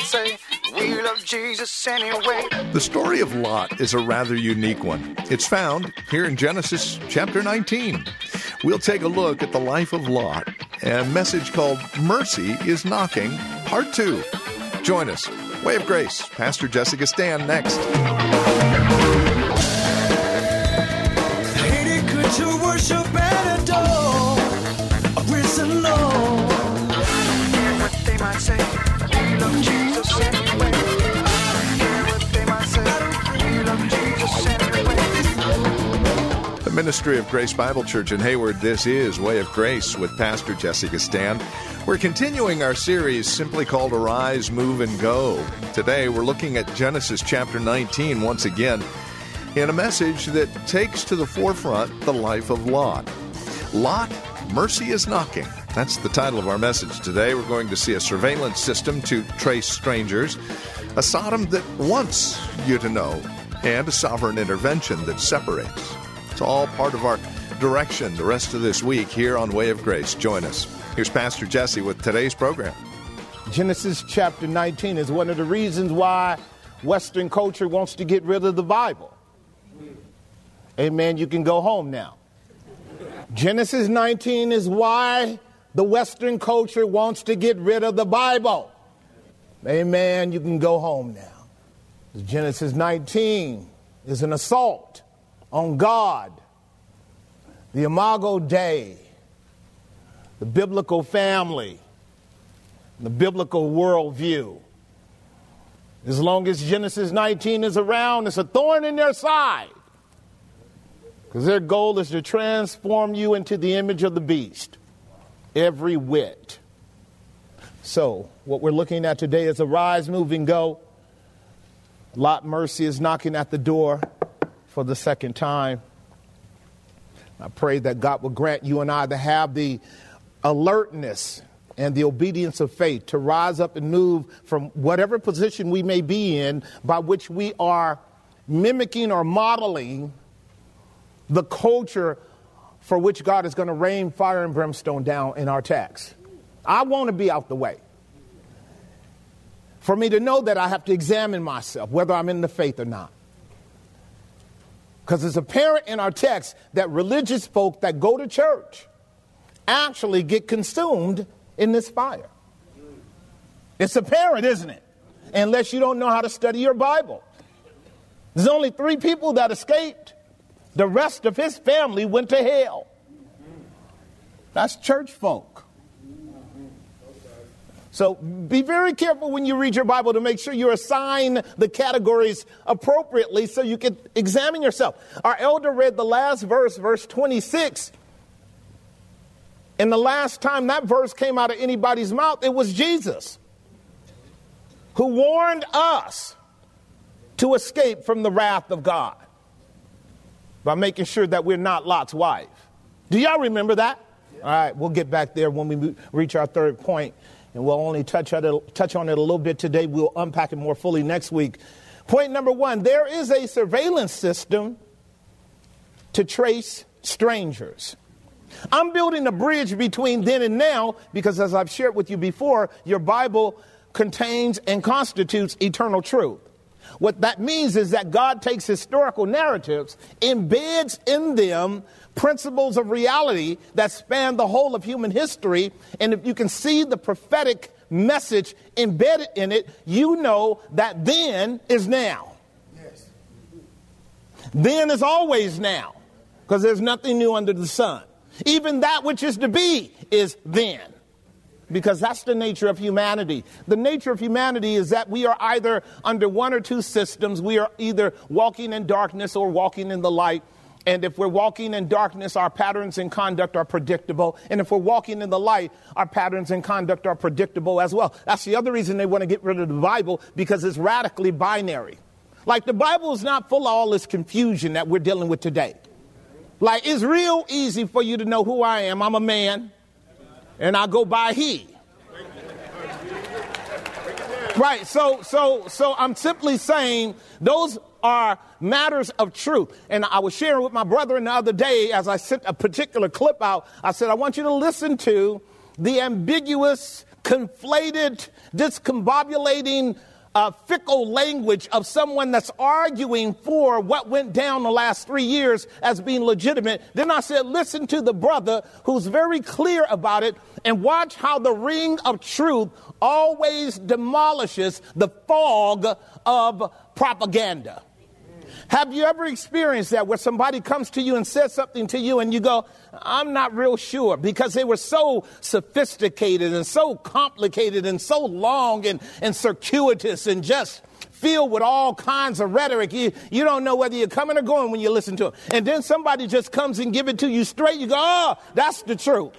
Say we love Jesus anyway. The story of Lot is a rather unique one. It's found here in Genesis chapter 19. We'll take a look at the life of Lot, and a message called Mercy is Knocking, Part 2. Join us. Way of Grace, Pastor Jesse Gistand next. Ministry of Grace Bible Church in Hayward, this is Way of Grace with Pastor Jesse Gistand. We're continuing our series simply called Arise, Move, and Go. Today we're looking at Genesis chapter 19 once again in a message that takes to the forefront the life of Lot. Lot, mercy is knocking. That's the title of our message today. We're going to see a surveillance system to trace strangers, a Sodom that wants you to know, and a sovereign intervention that separates. It's all part of our direction the rest of this week here on Way of Grace. Join us. Here's Pastor Jesse with today's program. Genesis chapter 19 is one of the reasons why Western culture wants to get rid of the Bible. Amen. You can go home now. Genesis 19 is why the Western culture wants to get rid of the Bible. Amen. You can go home now. Genesis 19 is an assault on God, the Imago Dei, the biblical family, the biblical worldview. As long as Genesis 19 is around, it's a thorn in their side. Because their goal is to transform you into the image of the beast, every whit. So, what we're looking at today is arise, move, and go. Lot Mercy is knocking at the door for the second time. I pray that God will grant you and I to have the alertness and the obedience of faith to rise up and move from whatever position we may be in by which we are mimicking or modeling the culture for which God is going to rain fire and brimstone down in our text. I want to be out the way. For me to know that I have to examine myself, whether I'm in the faith or not. Because it's apparent in our text that religious folk that go to church actually get consumed in this fire. It's apparent, isn't it? Unless you don't know how to study your Bible. There's only three people that escaped. The rest of his family went to hell. That's church folk. So be very careful when you read your Bible to make sure you assign the categories appropriately so you can examine yourself. Our elder read the last verse, verse 26. And the last time that verse came out of anybody's mouth, it was Jesus who warned us to escape from the wrath of God by making sure that we're not Lot's wife. Do y'all remember that? All right, we'll get back there when we reach our third point, and we'll only touch on it, touch on it a little bit today. We'll unpack it more fully next week. Point number one there is a surveillance system to trace strangers. I'm building a bridge between then and now because, as I've shared with you before, your Bible contains and constitutes eternal truth. What that means is that God takes historical narratives, embeds in them principles of reality that span the whole of human history, and if you can see the prophetic message embedded in it, you know that then is now. Yes. Then is always now, because there's nothing new under the sun. Even that which is to be is then because that's the nature of humanity. The nature of humanity is that we are either under one or two systems. We are either walking in darkness or walking in the light. And if we're walking in darkness, our patterns and conduct are predictable. And if we're walking in the light, our patterns and conduct are predictable as well. That's the other reason they want to get rid of the Bible because it's radically binary. Like the Bible is not full of all this confusion that we're dealing with today. Like it's real easy for you to know who I am. I'm a man and I go by he. Right. So so so I'm simply saying those are matters of truth. And I was sharing with my brother the other day as I sent a particular clip out. I said, I want you to listen to the ambiguous, conflated, discombobulating, uh, fickle language of someone that's arguing for what went down the last three years as being legitimate. Then I said, listen to the brother who's very clear about it and watch how the ring of truth always demolishes the fog of propaganda. Have you ever experienced that where somebody comes to you and says something to you and you go, I'm not real sure because they were so sophisticated and so complicated and so long and, and circuitous and just filled with all kinds of rhetoric. You, you don't know whether you're coming or going when you listen to them. And then somebody just comes and give it to you straight. You go, oh, that's the truth.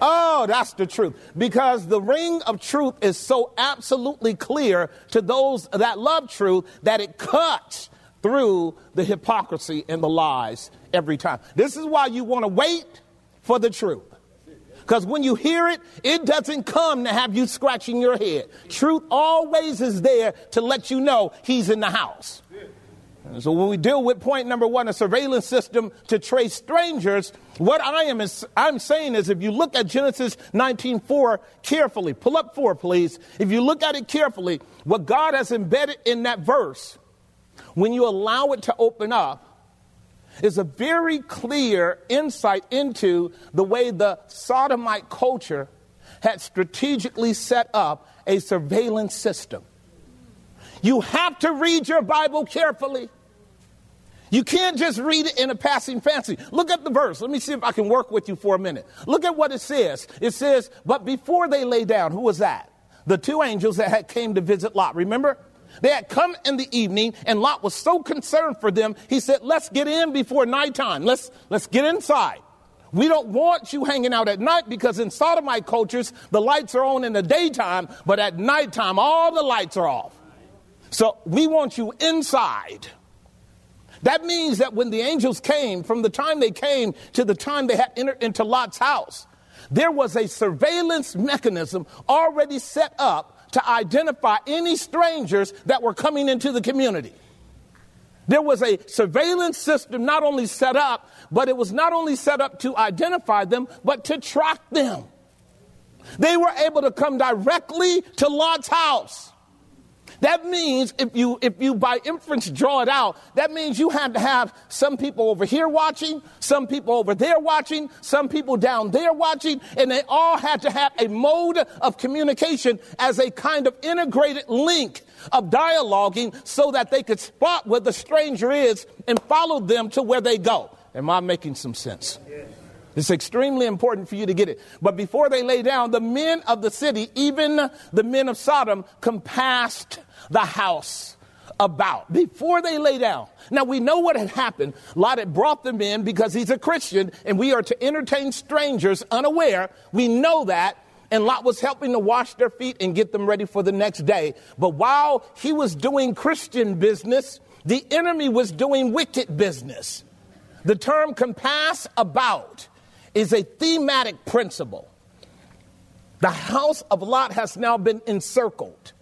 Oh, that's the truth. Because the ring of truth is so absolutely clear to those that love truth that it cuts through the hypocrisy and the lies every time. This is why you want to wait for the truth. Because when you hear it, it doesn't come to have you scratching your head. Truth always is there to let you know he's in the house. And so when we deal with point number one, a surveillance system to trace strangers, what I am is I'm saying is if you look at Genesis 19:4 carefully, pull up four, please. If you look at it carefully, what God has embedded in that verse when you allow it to open up, is a very clear insight into the way the sodomite culture had strategically set up a surveillance system. You have to read your Bible carefully. You can't just read it in a passing fancy. Look at the verse. Let me see if I can work with you for a minute. Look at what it says. It says, But before they lay down, who was that? The two angels that had came to visit Lot. Remember? They had come in the evening, and Lot was so concerned for them, he said, Let's get in before nighttime. Let's, let's get inside. We don't want you hanging out at night because in sodomite cultures, the lights are on in the daytime, but at nighttime, all the lights are off. So we want you inside. That means that when the angels came, from the time they came to the time they had entered into Lot's house, there was a surveillance mechanism already set up to identify any strangers that were coming into the community. There was a surveillance system not only set up, but it was not only set up to identify them, but to track them. They were able to come directly to Lot's house. That means if you, if you by inference draw it out, that means you have to have some people over here watching, some people over there watching, some people down there watching, and they all had to have a mode of communication as a kind of integrated link of dialoguing so that they could spot where the stranger is and follow them to where they go. Am I making some sense? It's extremely important for you to get it. But before they lay down, the men of the city, even the men of Sodom, compassed the house about before they lay down. Now we know what had happened. Lot had brought them in because he's a Christian and we are to entertain strangers unaware. We know that. And Lot was helping to wash their feet and get them ready for the next day. But while he was doing Christian business, the enemy was doing wicked business. The term compass about is a thematic principle. The house of Lot has now been encircled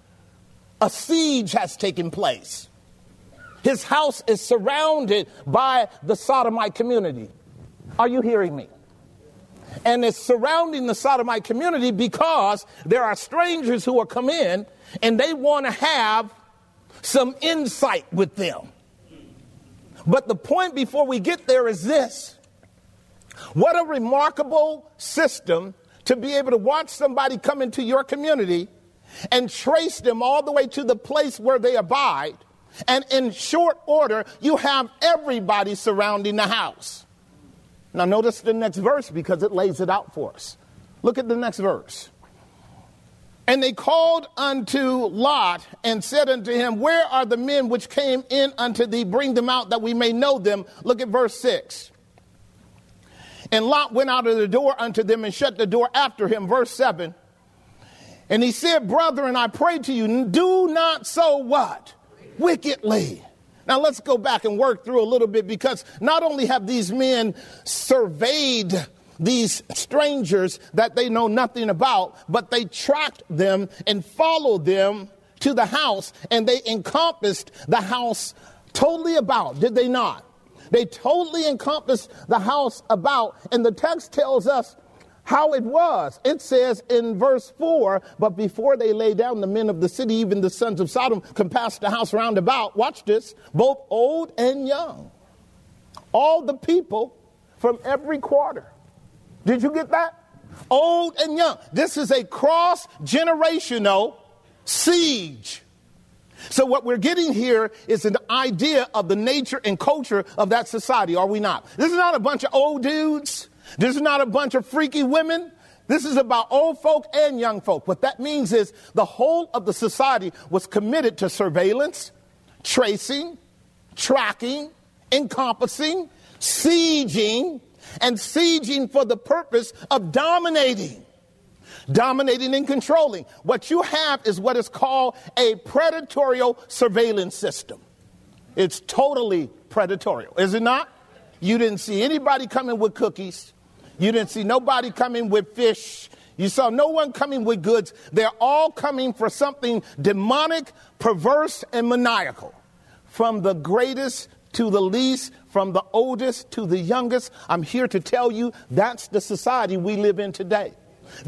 a siege has taken place. His house is surrounded by the Sodomite community. Are you hearing me? And it's surrounding the Sodomite community because there are strangers who are come in and they want to have some insight with them. But the point before we get there is this. What a remarkable system to be able to watch somebody come into your community and trace them all the way to the place where they abide. And in short order, you have everybody surrounding the house. Now, notice the next verse because it lays it out for us. Look at the next verse. And they called unto Lot and said unto him, Where are the men which came in unto thee? Bring them out that we may know them. Look at verse 6. And Lot went out of the door unto them and shut the door after him. Verse 7. And he said, Brethren, I pray to you, do not so what? Wickedly. Now let's go back and work through a little bit because not only have these men surveyed these strangers that they know nothing about, but they tracked them and followed them to the house and they encompassed the house totally about, did they not? They totally encompassed the house about, and the text tells us how it was. It says in verse 4 But before they lay down, the men of the city, even the sons of Sodom, compassed the house round about. Watch this, both old and young. All the people from every quarter. Did you get that? Old and young. This is a cross generational siege. So, what we're getting here is an idea of the nature and culture of that society, are we not? This is not a bunch of old dudes. This is not a bunch of freaky women. This is about old folk and young folk. What that means is the whole of the society was committed to surveillance, tracing, tracking, encompassing, sieging, and sieging for the purpose of dominating dominating and controlling. What you have is what is called a predatory surveillance system. It's totally predatory, is it not? You didn't see anybody coming with cookies. You didn't see nobody coming with fish. You saw no one coming with goods. They're all coming for something demonic, perverse, and maniacal. From the greatest to the least, from the oldest to the youngest, I'm here to tell you that's the society we live in today.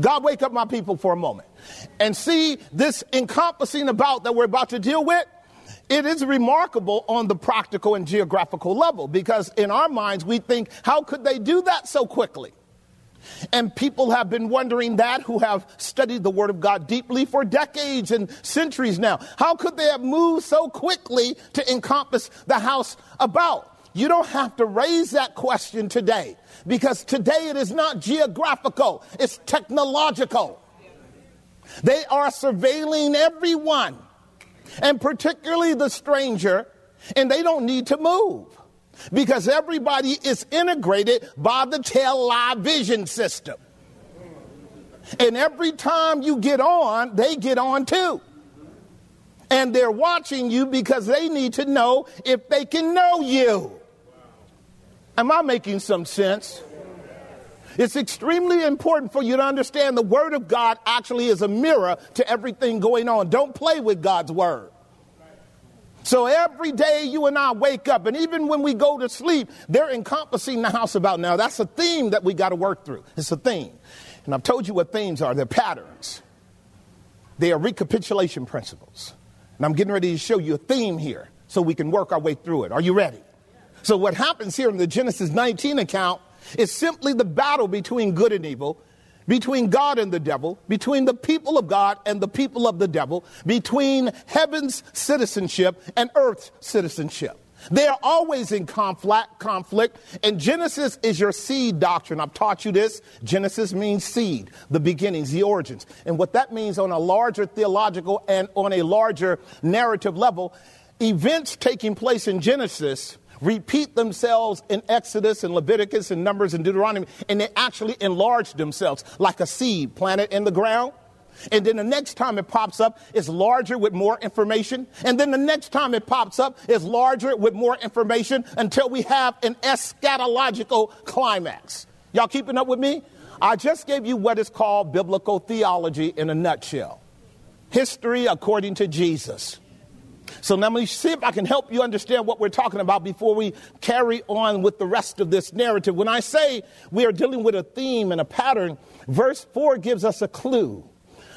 God, wake up my people for a moment and see this encompassing about that we're about to deal with. It is remarkable on the practical and geographical level because in our minds we think, how could they do that so quickly? And people have been wondering that who have studied the Word of God deeply for decades and centuries now. How could they have moved so quickly to encompass the house about? You don't have to raise that question today because today it is not geographical, it's technological. They are surveilling everyone, and particularly the stranger, and they don't need to move because everybody is integrated by the television system. And every time you get on, they get on too. And they're watching you because they need to know if they can know you. Am I making some sense? It's extremely important for you to understand the Word of God actually is a mirror to everything going on. Don't play with God's Word. So every day you and I wake up, and even when we go to sleep, they're encompassing the house about now. That's a theme that we got to work through. It's a theme. And I've told you what themes are they're patterns, they are recapitulation principles. And I'm getting ready to show you a theme here so we can work our way through it. Are you ready? So, what happens here in the Genesis 19 account is simply the battle between good and evil between God and the devil, between the people of God and the people of the devil, between heaven's citizenship and earth's citizenship. They are always in conflict, conflict, and Genesis is your seed doctrine. I've taught you this. Genesis means seed, the beginnings, the origins. And what that means on a larger theological and on a larger narrative level, events taking place in Genesis repeat themselves in Exodus and Leviticus and Numbers and Deuteronomy, and they actually enlarge themselves like a seed planted in the ground. And then the next time it pops up, it's larger with more information. And then the next time it pops up, it's larger with more information until we have an eschatological climax. Y'all keeping up with me? I just gave you what is called biblical theology in a nutshell history according to Jesus. So now let me see if I can help you understand what we're talking about before we carry on with the rest of this narrative. When I say we are dealing with a theme and a pattern, verse 4 gives us a clue.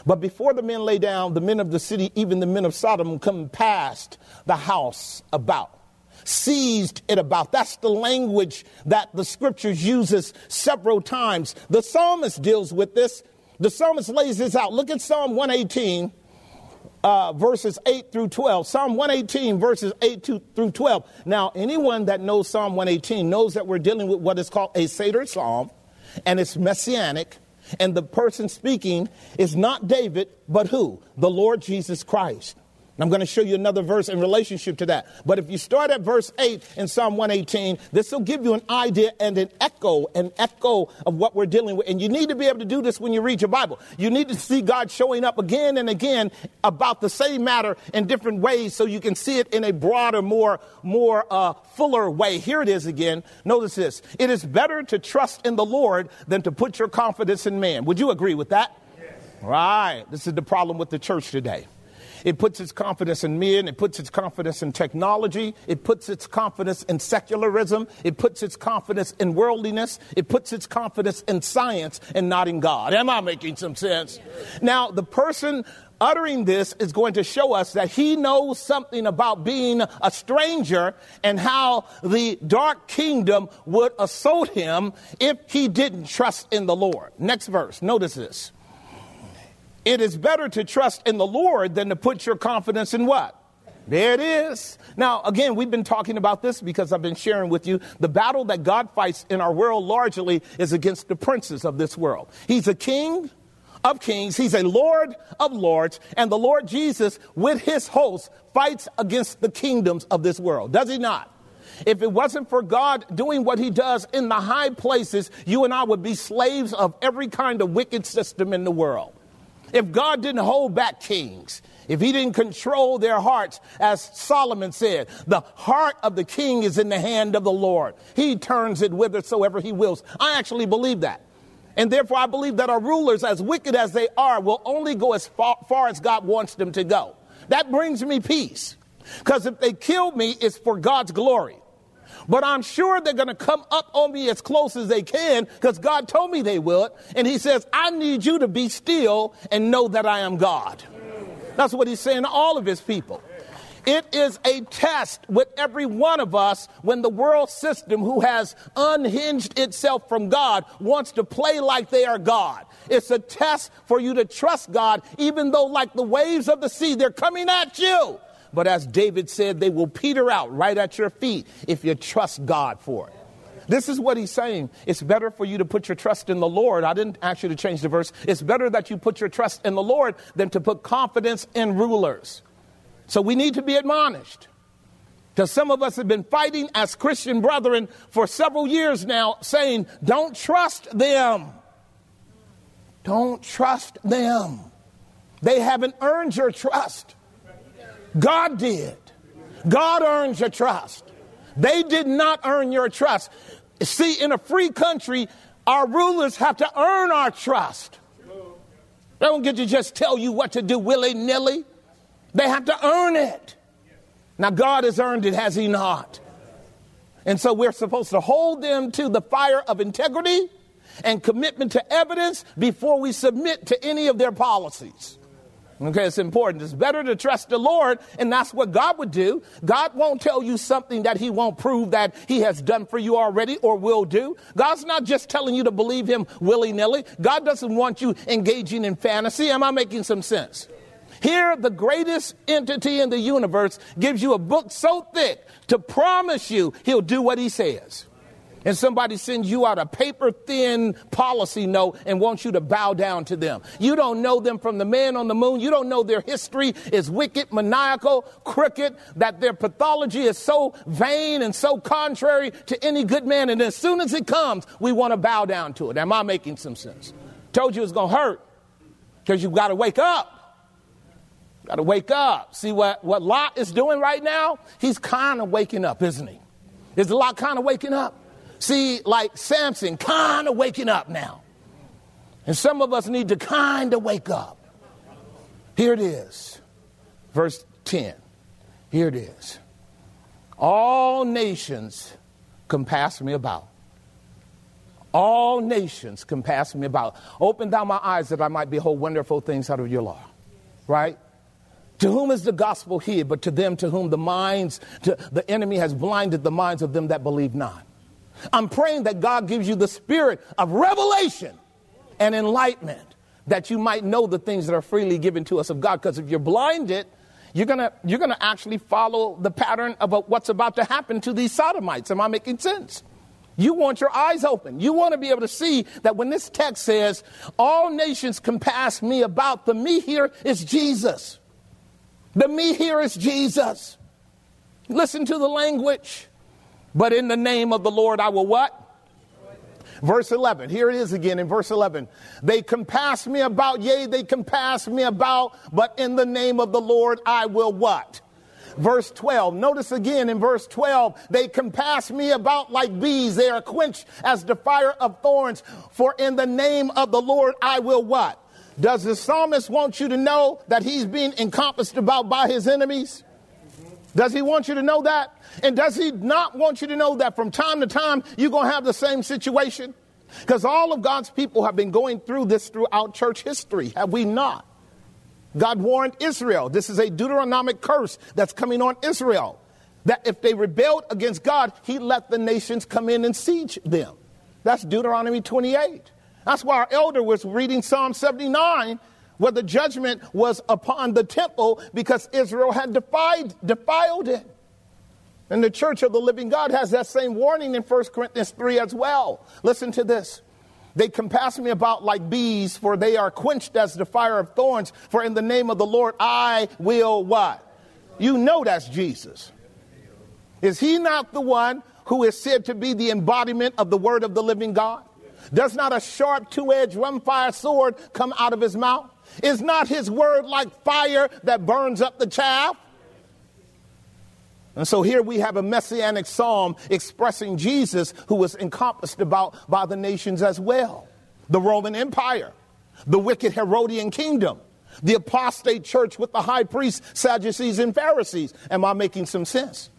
But before the men lay down, the men of the city, even the men of Sodom, come past the house about seized it about. That's the language that the scriptures uses several times. The psalmist deals with this. The psalmist lays this out. Look at Psalm 118 uh, verses 8 through 12. Psalm 118, verses 8 to, through 12. Now, anyone that knows Psalm 118 knows that we're dealing with what is called a Seder Psalm, and it's messianic, And the person speaking is not David, but who? The Lord Jesus Christ. I'm going to show you another verse in relationship to that. But if you start at verse 8 in Psalm 118, this will give you an idea and an echo, an echo of what we're dealing with. And you need to be able to do this when you read your Bible. You need to see God showing up again and again about the same matter in different ways so you can see it in a broader, more, more uh, fuller way. Here it is again. Notice this. It is better to trust in the Lord than to put your confidence in man. Would you agree with that? Yes. Right. This is the problem with the church today. It puts its confidence in men. It puts its confidence in technology. It puts its confidence in secularism. It puts its confidence in worldliness. It puts its confidence in science and not in God. Am I making some sense? Now, the person uttering this is going to show us that he knows something about being a stranger and how the dark kingdom would assault him if he didn't trust in the Lord. Next verse. Notice this. It is better to trust in the Lord than to put your confidence in what? There it is. Now, again, we've been talking about this because I've been sharing with you the battle that God fights in our world largely is against the princes of this world. He's a king of kings, he's a lord of lords, and the Lord Jesus, with his host, fights against the kingdoms of this world. Does he not? If it wasn't for God doing what he does in the high places, you and I would be slaves of every kind of wicked system in the world. If God didn't hold back kings, if he didn't control their hearts, as Solomon said, the heart of the king is in the hand of the Lord. He turns it whithersoever he wills. I actually believe that. And therefore, I believe that our rulers, as wicked as they are, will only go as far, far as God wants them to go. That brings me peace. Because if they kill me, it's for God's glory. But I'm sure they're going to come up on me as close as they can because God told me they would. And He says, I need you to be still and know that I am God. That's what He's saying to all of His people. It is a test with every one of us when the world system, who has unhinged itself from God, wants to play like they are God. It's a test for you to trust God, even though, like the waves of the sea, they're coming at you. But as David said, they will peter out right at your feet if you trust God for it. This is what he's saying. It's better for you to put your trust in the Lord. I didn't ask you to change the verse. It's better that you put your trust in the Lord than to put confidence in rulers. So we need to be admonished. Because some of us have been fighting as Christian brethren for several years now, saying, don't trust them. Don't trust them. They haven't earned your trust. God did. God earns your trust. They did not earn your trust. See, in a free country, our rulers have to earn our trust. They don't get to just tell you what to do willy nilly. They have to earn it. Now, God has earned it, has He not? And so we're supposed to hold them to the fire of integrity and commitment to evidence before we submit to any of their policies. Okay, it's important. It's better to trust the Lord, and that's what God would do. God won't tell you something that He won't prove that He has done for you already or will do. God's not just telling you to believe Him willy nilly. God doesn't want you engaging in fantasy. Am I making some sense? Here, the greatest entity in the universe gives you a book so thick to promise you He'll do what He says and somebody sends you out a paper thin policy note and wants you to bow down to them. You don't know them from the man on the moon. You don't know their history is wicked, maniacal, crooked, that their pathology is so vain and so contrary to any good man. And as soon as it comes, we want to bow down to it. Am I making some sense? Told you it's going to hurt because you've got to wake up. Got to wake up. See what, what Lot is doing right now? He's kind of waking up, isn't he? Is Lot kind of waking up? See, like Samson, kind of waking up now. And some of us need to kind of wake up. Here it is, verse 10. Here it is. All nations compass me about. All nations compass me about. Open thou my eyes that I might behold wonderful things out of your law. Right? To whom is the gospel hid, but to them to whom the minds, to, the enemy has blinded the minds of them that believe not. I'm praying that God gives you the spirit of revelation and enlightenment that you might know the things that are freely given to us of God. Because if you're blinded, you're gonna you're gonna actually follow the pattern of what's about to happen to these sodomites. Am I making sense? You want your eyes open. You want to be able to see that when this text says, All nations compass me about, the me here is Jesus. The me here is Jesus. Listen to the language. But in the name of the Lord, I will what? Verse 11. Here it is again in verse 11. They compass me about, yea, they compass me about, but in the name of the Lord, I will what? Verse 12. Notice again in verse 12, they compass me about like bees. They are quenched as the fire of thorns. For in the name of the Lord, I will what? Does the psalmist want you to know that he's being encompassed about by his enemies? Does he want you to know that? And does he not want you to know that from time to time you're going to have the same situation? Because all of God's people have been going through this throughout church history, have we not? God warned Israel. This is a Deuteronomic curse that's coming on Israel. That if they rebelled against God, he let the nations come in and siege them. That's Deuteronomy 28. That's why our elder was reading Psalm 79 where the judgment was upon the temple because Israel had defied, defiled it. And the church of the living God has that same warning in 1 Corinthians 3 as well. Listen to this. They compass me about like bees, for they are quenched as the fire of thorns. For in the name of the Lord, I will what? You know that's Jesus. Is he not the one who is said to be the embodiment of the word of the living God? Does not a sharp two edged one fire sword come out of his mouth? Is not his word like fire that burns up the chaff? And so here we have a messianic psalm expressing Jesus who was encompassed about by the nations as well. The Roman Empire, the wicked Herodian kingdom, the apostate church with the high priests, Sadducees, and Pharisees. Am I making some sense?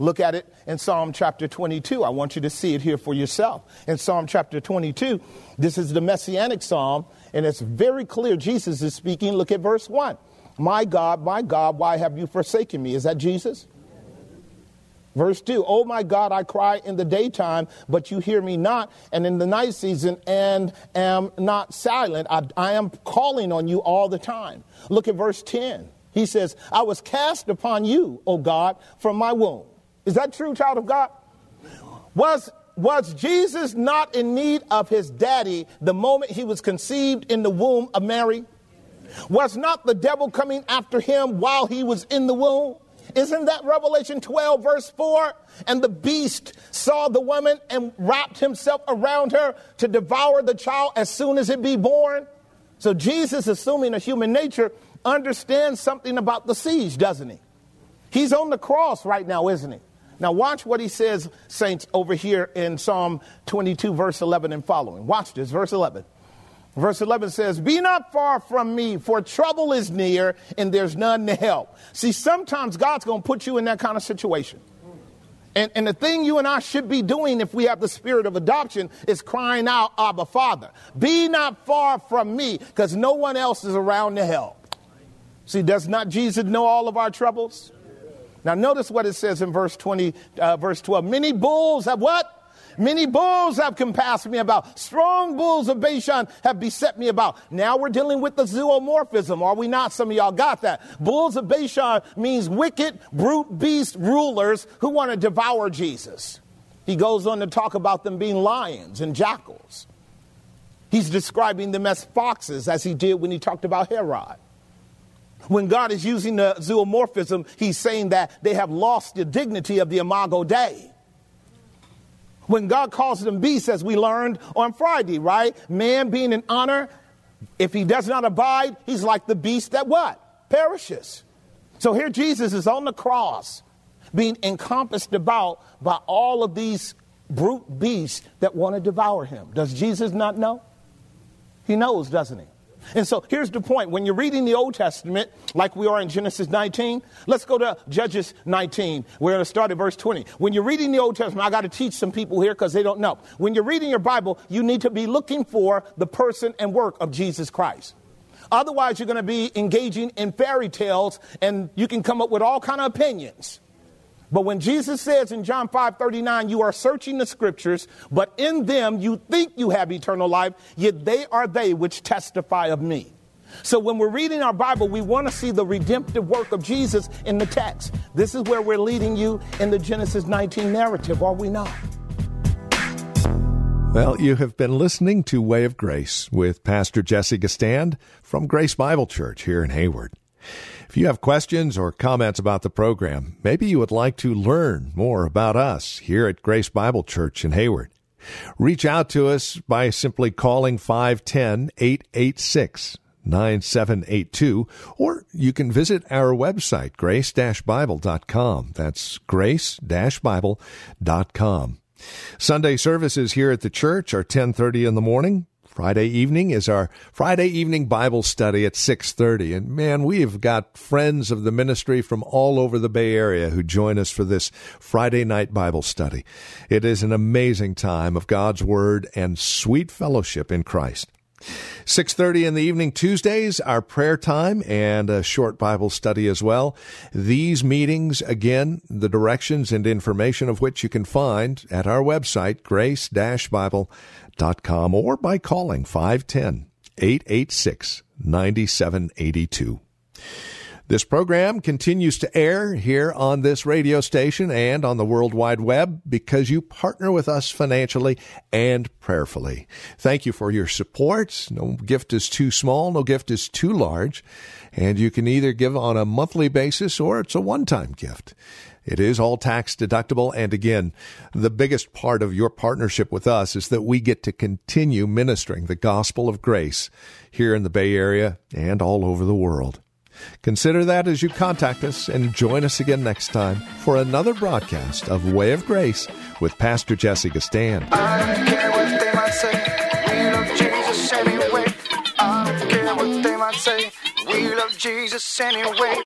Look at it in Psalm chapter 22. I want you to see it here for yourself. In Psalm chapter 22, this is the messianic psalm and it's very clear Jesus is speaking. Look at verse 1. My God, my God, why have you forsaken me? Is that Jesus? Verse 2 Oh my God, I cry in the daytime, but you hear me not, and in the night season, and am not silent. I, I, am calling on you all the time. Look at verse 10. He says, I was cast upon you, O God, from my womb. Is that true, child of God? Was was Jesus not in need of his daddy the moment he was conceived in the womb of Mary? Was not the devil coming after him while he was in the womb? Isn't that Revelation 12, verse 4? And the beast saw the woman and wrapped himself around her to devour the child as soon as it be born. So Jesus, assuming a human nature, understands something about the siege, doesn't he? He's on the cross right now, isn't he? Now, watch what he says, saints, over here in Psalm 22, verse 11 and following. Watch this, verse 11. Verse 11 says, Be not far from me, for trouble is near and there's none to help. See, sometimes God's going to put you in that kind of situation. And, and the thing you and I should be doing if we have the spirit of adoption is crying out, Abba, Father. Be not far from me, because no one else is around to help. See, does not Jesus know all of our troubles? Now, notice what it says in verse 20, uh, verse 12. Many bulls have what? Many bulls have compassed me about. Strong bulls of Bashan have beset me about. Now we're dealing with the zoomorphism, are we not? Some of y'all got that. Bulls of Bashan means wicked, brute beast rulers who want to devour Jesus. He goes on to talk about them being lions and jackals. He's describing them as foxes, as he did when he talked about Herod. When God is using the zoomorphism, he's saying that they have lost the dignity of the imago Dei. When God calls them beasts, as we learned on Friday, right? Man being in honor, if he does not abide, he's like the beast that what? Perishes. So here Jesus is on the cross, being encompassed about by all of these brute beasts that want to devour him. Does Jesus not know? He knows, doesn't he? And so here's the point. When you're reading the Old Testament, like we are in Genesis 19, let's go to Judges 19. We're going to start at verse 20. When you're reading the Old Testament, I got to teach some people here because they don't know. When you're reading your Bible, you need to be looking for the person and work of Jesus Christ. Otherwise, you're going to be engaging in fairy tales and you can come up with all kind of opinions. But when Jesus says in John 5 39, you are searching the scriptures, but in them you think you have eternal life, yet they are they which testify of me. So when we're reading our Bible, we want to see the redemptive work of Jesus in the text. This is where we're leading you in the Genesis 19 narrative, are we not? Well, you have been listening to Way of Grace with Pastor Jesse Gistand from Grace Bible Church here in Hayward. If you have questions or comments about the program, maybe you would like to learn more about us here at Grace Bible Church in Hayward. Reach out to us by simply calling 510 886 9782, or you can visit our website, grace-bible.com. That's grace-bible.com. Sunday services here at the church are 10:30 in the morning. Friday evening is our Friday evening Bible study at 6:30 and man we've got friends of the ministry from all over the Bay Area who join us for this Friday night Bible study. It is an amazing time of God's word and sweet fellowship in Christ. 6:30 in the evening Tuesdays our prayer time and a short Bible study as well. These meetings again the directions and information of which you can find at our website grace-bible.com or by calling 510 886 9782. This program continues to air here on this radio station and on the World Wide Web because you partner with us financially and prayerfully. Thank you for your support. No gift is too small, no gift is too large, and you can either give on a monthly basis or it's a one-time gift. It is all tax deductible. And again, the biggest part of your partnership with us is that we get to continue ministering the gospel of grace here in the Bay Area and all over the world. Consider that as you contact us and join us again next time for another broadcast of Way of Grace with Pastor. We love Jesus anyway.